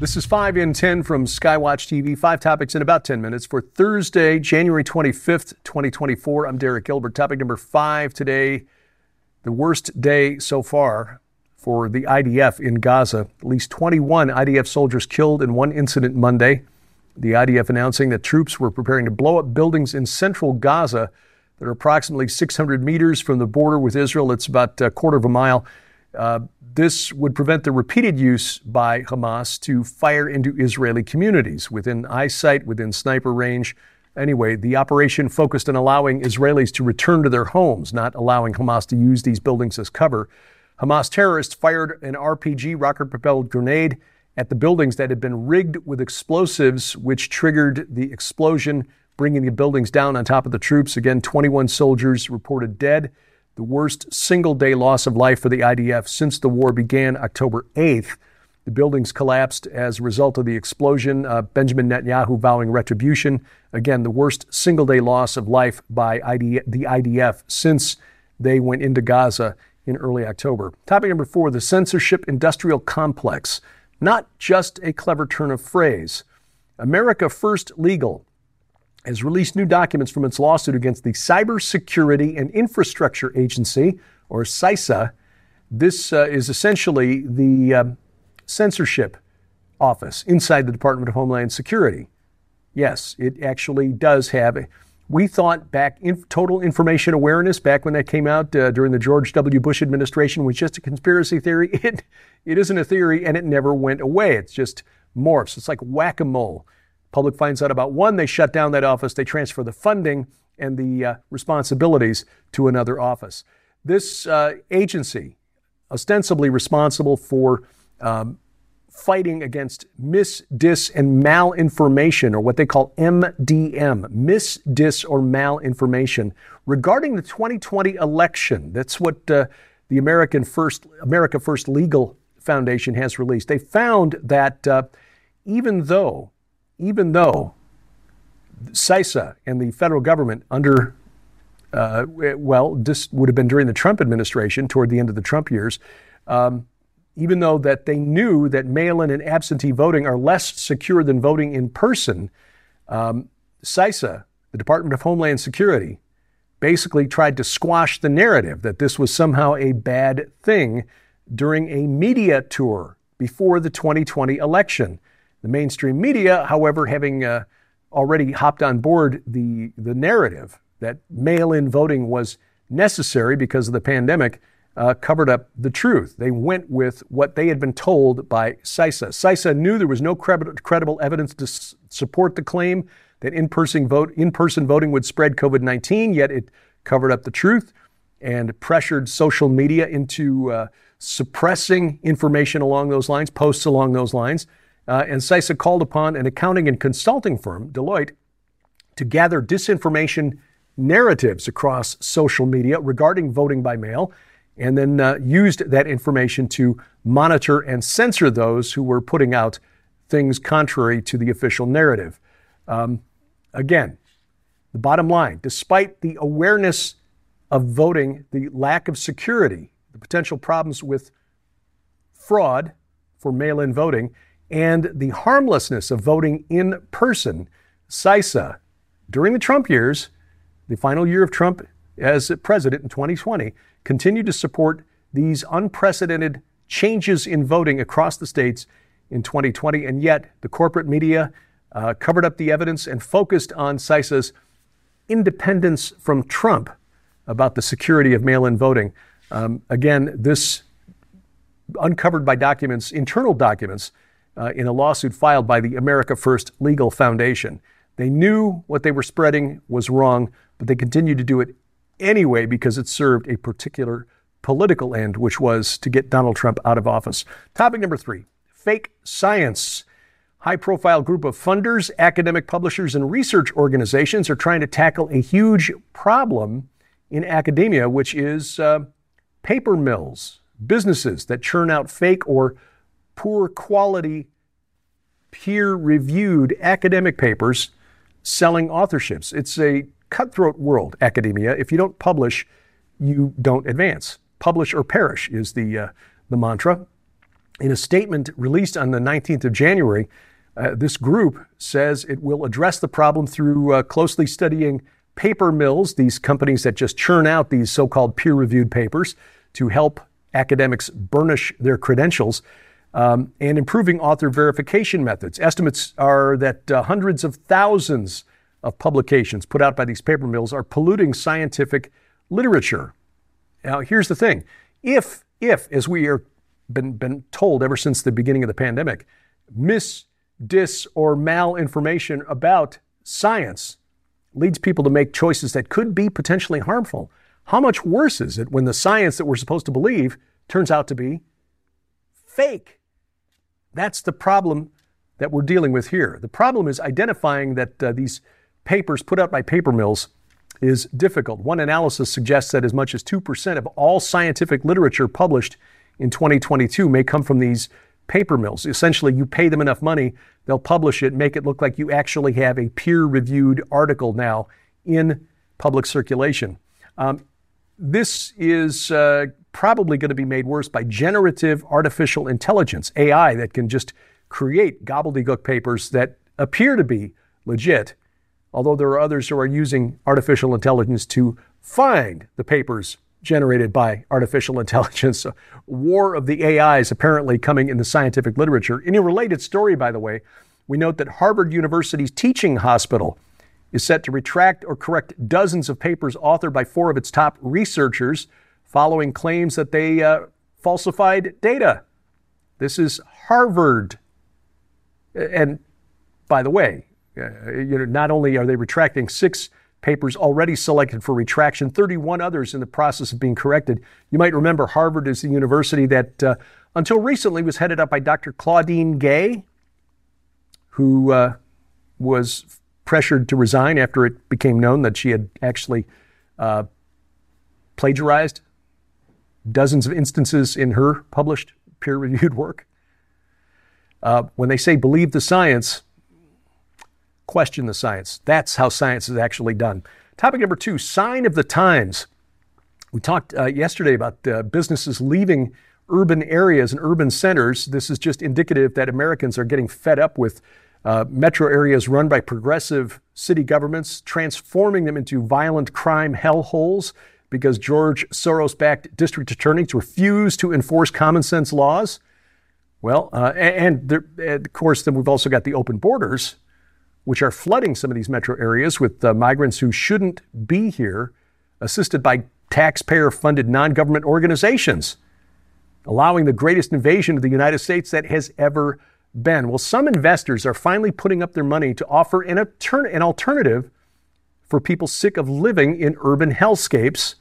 This is 5 in 10 from Skywatch TV. Five topics in about 10 minutes for Thursday, January 25th, 2024. I'm Derek Gilbert. Topic number five today the worst day so far for the IDF in Gaza. At least 21 IDF soldiers killed in one incident Monday. The IDF announcing that troops were preparing to blow up buildings in central Gaza that are approximately 600 meters from the border with Israel. It's about a quarter of a mile. Uh, this would prevent the repeated use by Hamas to fire into Israeli communities within eyesight, within sniper range. Anyway, the operation focused on allowing Israelis to return to their homes, not allowing Hamas to use these buildings as cover. Hamas terrorists fired an RPG rocket propelled grenade at the buildings that had been rigged with explosives, which triggered the explosion, bringing the buildings down on top of the troops. Again, 21 soldiers reported dead the worst single day loss of life for the IDF since the war began October 8th. The buildings collapsed as a result of the explosion. Uh, Benjamin Netanyahu vowing retribution. Again, the worst single day loss of life by ID- the IDF since they went into Gaza in early October. Topic number four the censorship industrial complex. Not just a clever turn of phrase. America First Legal has released new documents from its lawsuit against the Cybersecurity and Infrastructure Agency, or CISA. This uh, is essentially the uh, censorship office inside the Department of Homeland Security. Yes, it actually does have a. We thought back in total information awareness back when that came out uh, during the George W. Bush administration was just a conspiracy theory. It, it isn't a theory and it never went away. It's just morphs. It's like whack a mole. Public finds out about one, they shut down that office, they transfer the funding and the uh, responsibilities to another office. This uh, agency, ostensibly responsible for um, fighting against mis, dis, and malinformation, or what they call MDM, mis, dis, or malinformation, regarding the 2020 election. That's what uh, the American First, America First Legal Foundation has released. They found that uh, even though even though CISA and the federal government under uh, well, this would have been during the Trump administration, toward the end of the Trump years. Um, even though that they knew that mail-in and absentee voting are less secure than voting in person, um, CISA, the Department of Homeland Security, basically tried to squash the narrative that this was somehow a bad thing during a media tour before the 2020 election. The mainstream media, however, having uh, already hopped on board the, the narrative that mail in voting was necessary because of the pandemic, uh, covered up the truth. They went with what they had been told by CISA. CISA knew there was no credible evidence to s- support the claim that in-person, vote, in-person voting would spread COVID-19, yet it covered up the truth and pressured social media into uh, suppressing information along those lines, posts along those lines. Uh, and CISA called upon an accounting and consulting firm, Deloitte, to gather disinformation narratives across social media regarding voting by mail, and then uh, used that information to monitor and censor those who were putting out things contrary to the official narrative. Um, again, the bottom line despite the awareness of voting, the lack of security, the potential problems with fraud for mail in voting, and the harmlessness of voting in person. CISA, during the Trump years, the final year of Trump as president in 2020, continued to support these unprecedented changes in voting across the states in 2020. And yet, the corporate media uh, covered up the evidence and focused on CISA's independence from Trump about the security of mail in voting. Um, again, this uncovered by documents, internal documents, uh, in a lawsuit filed by the America First Legal Foundation. They knew what they were spreading was wrong, but they continued to do it anyway because it served a particular political end, which was to get Donald Trump out of office. Topic number three fake science. High profile group of funders, academic publishers, and research organizations are trying to tackle a huge problem in academia, which is uh, paper mills, businesses that churn out fake or poor quality, peer reviewed academic papers selling authorships. It's a cutthroat world, academia. If you don't publish, you don't advance. Publish or perish is the, uh, the mantra. In a statement released on the 19th of January, uh, this group says it will address the problem through uh, closely studying paper mills, these companies that just churn out these so called peer reviewed papers to help academics burnish their credentials, um, and improving author verification methods. Estimates are that uh, hundreds of thousands of publications put out by these paper mills are polluting scientific literature. Now, here's the thing if, if, as we are been, been told ever since the beginning of the pandemic, mis, dis, or malinformation about science leads people to make choices that could be potentially harmful. How much worse is it when the science that we're supposed to believe turns out to be fake? That's the problem that we're dealing with here. The problem is identifying that uh, these papers put out by paper mills is difficult. One analysis suggests that as much as 2% of all scientific literature published in 2022 may come from these paper mills. Essentially, you pay them enough money, they'll publish it, make it look like you actually have a peer reviewed article now in public circulation. Um, this is uh, probably going to be made worse by generative artificial intelligence, AI, that can just create gobbledygook papers that appear to be legit, although there are others who are using artificial intelligence to find the papers generated by artificial intelligence. War of the AIs apparently coming in the scientific literature. In a related story, by the way, we note that Harvard University's teaching hospital is set to retract or correct dozens of papers authored by four of its top researchers following claims that they uh, falsified data. This is Harvard. And by the way, uh, you know, not only are they retracting six papers already selected for retraction, 31 others in the process of being corrected. You might remember Harvard is the university that, uh, until recently, was headed up by Dr. Claudine Gay, who uh, was pressured to resign after it became known that she had actually uh, plagiarized dozens of instances in her published peer reviewed work. Uh, when they say believe the science, question the science. That's how science is actually done. Topic number two sign of the times. We talked uh, yesterday about uh, businesses leaving urban areas and urban centers. This is just indicative that Americans are getting fed up with uh, metro areas run by progressive city governments, transforming them into violent crime hellholes because George Soros backed district attorneys refuse to enforce common sense laws. Well, uh, and there, of course, then we've also got the open borders, which are flooding some of these metro areas with uh, migrants who shouldn't be here, assisted by taxpayer funded non government organizations, allowing the greatest invasion of the United States that has ever been. Well, some investors are finally putting up their money to offer an, an alternative for people sick of living in urban hellscapes.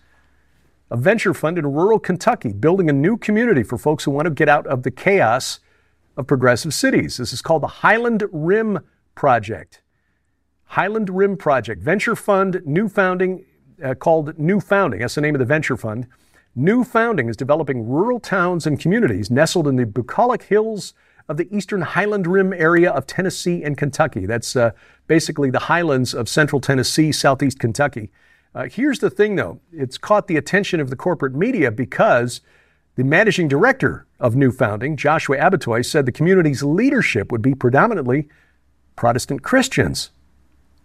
A venture fund in rural Kentucky building a new community for folks who want to get out of the chaos of progressive cities. This is called the Highland Rim Project. Highland Rim Project, venture fund, new founding, uh, called New Founding. That's the name of the venture fund. New Founding is developing rural towns and communities nestled in the bucolic hills of the eastern Highland Rim area of Tennessee and Kentucky. That's uh, basically the highlands of central Tennessee, southeast Kentucky. Uh, here's the thing, though it's caught the attention of the corporate media because the managing director of New Founding, Joshua Abbotoy, said the community's leadership would be predominantly Protestant Christians.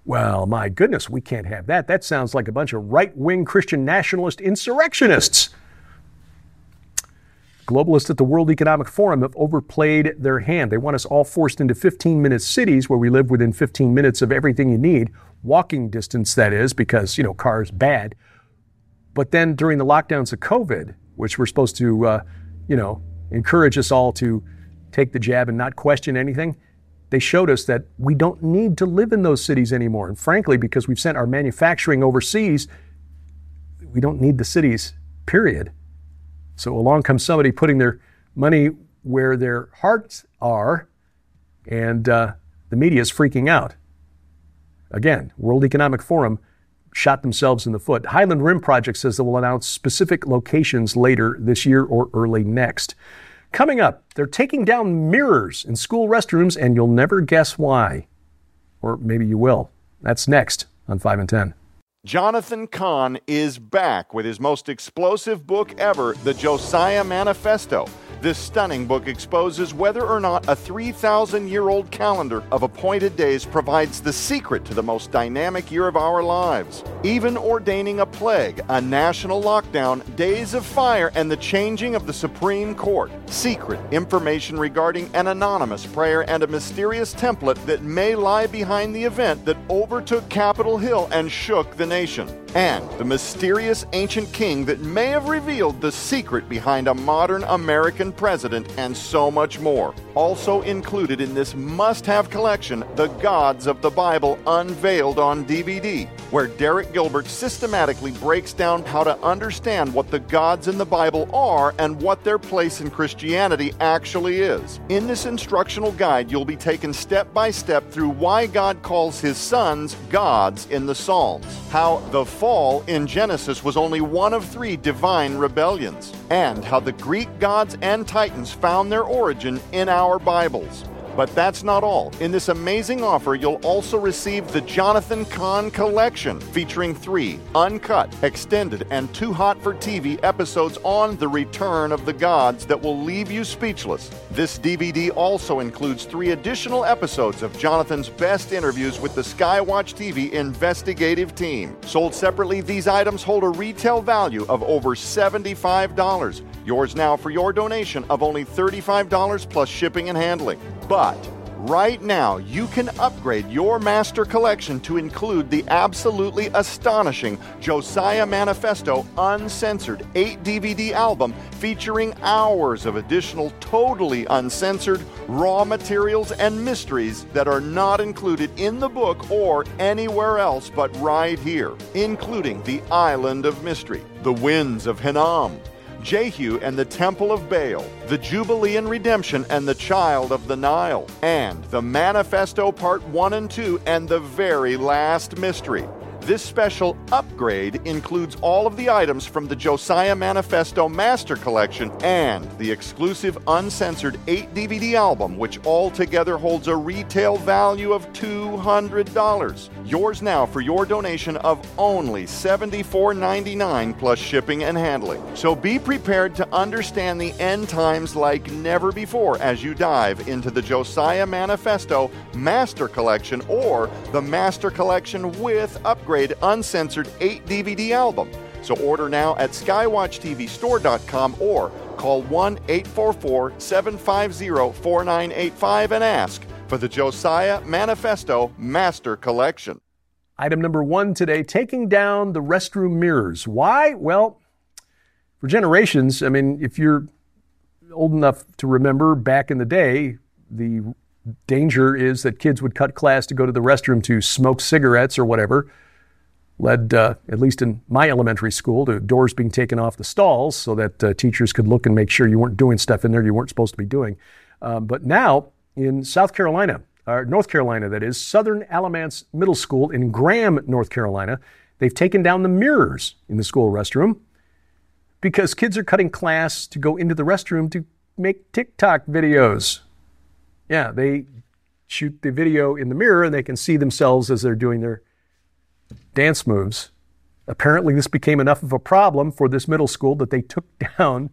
Well, my goodness, we can't have that. That sounds like a bunch of right wing Christian nationalist insurrectionists. Globalists at the World Economic Forum have overplayed their hand. They want us all forced into 15 minute cities where we live within 15 minutes of everything you need, walking distance, that is, because, you know, cars bad. But then during the lockdowns of COVID, which we're supposed to, uh, you know, encourage us all to take the jab and not question anything, they showed us that we don't need to live in those cities anymore. And frankly, because we've sent our manufacturing overseas, we don't need the cities, period. So along comes somebody putting their money where their hearts are, and uh, the media is freaking out. Again, World Economic Forum shot themselves in the foot. Highland Rim Project says they will announce specific locations later this year or early next. Coming up, they're taking down mirrors in school restrooms, and you'll never guess why. Or maybe you will. That's next on 5 and 10. Jonathan Cahn is back with his most explosive book ever, The Josiah Manifesto. This stunning book exposes whether or not a 3,000 year old calendar of appointed days provides the secret to the most dynamic year of our lives. Even ordaining a plague, a national lockdown, days of fire, and the changing of the Supreme Court. Secret information regarding an anonymous prayer and a mysterious template that may lie behind the event that overtook Capitol Hill and shook the nation and the mysterious ancient king that may have revealed the secret behind a modern American president, and so much more. Also included in this must have collection, The Gods of the Bible Unveiled on DVD, where Derek Gilbert systematically breaks down how to understand what the gods in the Bible are and what their place in Christianity actually is. In this instructional guide, you'll be taken step by step through why God calls his sons gods in the Psalms, how the fall in Genesis was only one of three divine rebellions, and how the Greek gods and titans found their origin in our Bibles. But that's not all. In this amazing offer, you'll also receive the Jonathan Cahn Collection, featuring three uncut, extended, and too hot for TV episodes on the return of the gods that will leave you speechless. This DVD also includes three additional episodes of Jonathan's best interviews with the Skywatch TV investigative team. Sold separately, these items hold a retail value of over $75. Yours now for your donation of only $35 plus shipping and handling. But right now, you can upgrade your master collection to include the absolutely astonishing Josiah Manifesto Uncensored 8 DVD album featuring hours of additional totally uncensored raw materials and mysteries that are not included in the book or anywhere else but right here, including The Island of Mystery, The Winds of Hinnom, Jehu and the Temple of Baal, the Jubilee and Redemption and the Child of the Nile, and the Manifesto Part 1 and 2 and the very last mystery. This special upgrade includes all of the items from the Josiah Manifesto Master Collection and the exclusive uncensored 8 DVD album, which altogether holds a retail value of $200. Yours now for your donation of only $74.99 plus shipping and handling. So be prepared to understand the end times like never before as you dive into the Josiah Manifesto Master Collection or the Master Collection with upgrade uncensored 8 DVD album. So order now at skywatchtvstore.com or call 1 844 750 4985 and ask for the Josiah Manifesto Master Collection. Item number one today taking down the restroom mirrors. Why? Well, for generations, I mean, if you're old enough to remember back in the day, the danger is that kids would cut class to go to the restroom to smoke cigarettes or whatever led, uh, at least in my elementary school, to doors being taken off the stalls so that uh, teachers could look and make sure you weren't doing stuff in there you weren't supposed to be doing. Um, but now in South Carolina, or North Carolina, that is, Southern Alamance Middle School in Graham, North Carolina, they've taken down the mirrors in the school restroom because kids are cutting class to go into the restroom to make TikTok videos. Yeah, they shoot the video in the mirror and they can see themselves as they're doing their dance moves. Apparently, this became enough of a problem for this middle school that they took down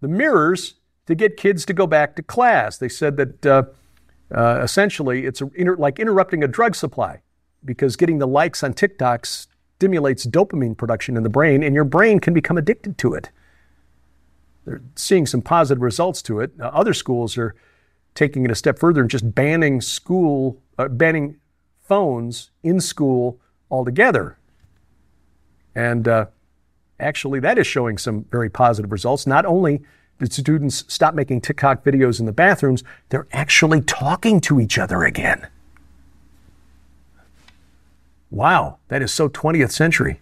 the mirrors to get kids to go back to class. They said that uh, uh, essentially it's inter- like interrupting a drug supply because getting the likes on TikTok stimulates dopamine production in the brain, and your brain can become addicted to it. They're seeing some positive results to it. Uh, other schools are taking it a step further and just banning school, uh, banning phones in school altogether. And uh, actually, that is showing some very positive results. Not only did students stop making TikTok videos in the bathrooms, they're actually talking to each other again. Wow, that is so 20th century.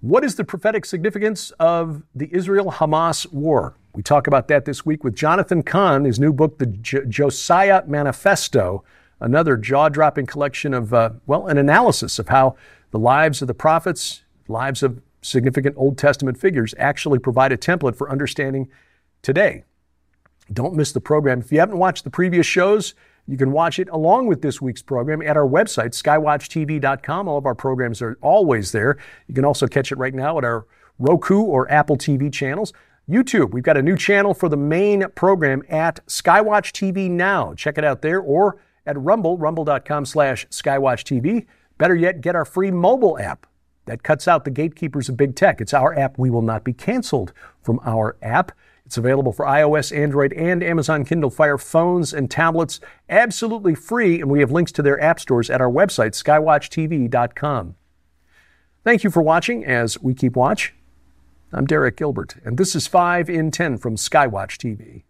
What is the prophetic significance of the Israel Hamas war? We talk about that this week with Jonathan Cahn, his new book, The J- Josiah Manifesto another jaw dropping collection of, uh, well, an analysis of how the lives of the prophets, lives of significant Old Testament figures actually provide a template for understanding today. Don't miss the program. If you haven't watched the previous shows, you can watch it along with this week's program at our website, skywatchtv.com. All of our programs are always there. You can also catch it right now at our Roku or Apple TV channels. YouTube, we've got a new channel for the main program at Skywatch TV Now. Check it out there or at Rumble, rumble.com slash Skywatch TV. Better yet, get our free mobile app that cuts out the gatekeepers of big tech. It's our app. We will not be canceled from our app. It's available for iOS, Android, and Amazon Kindle Fire phones and tablets, absolutely free, and we have links to their app stores at our website, skywatchtv.com. Thank you for watching as we keep watch. I'm Derek Gilbert, and this is 5 in 10 from Skywatch TV.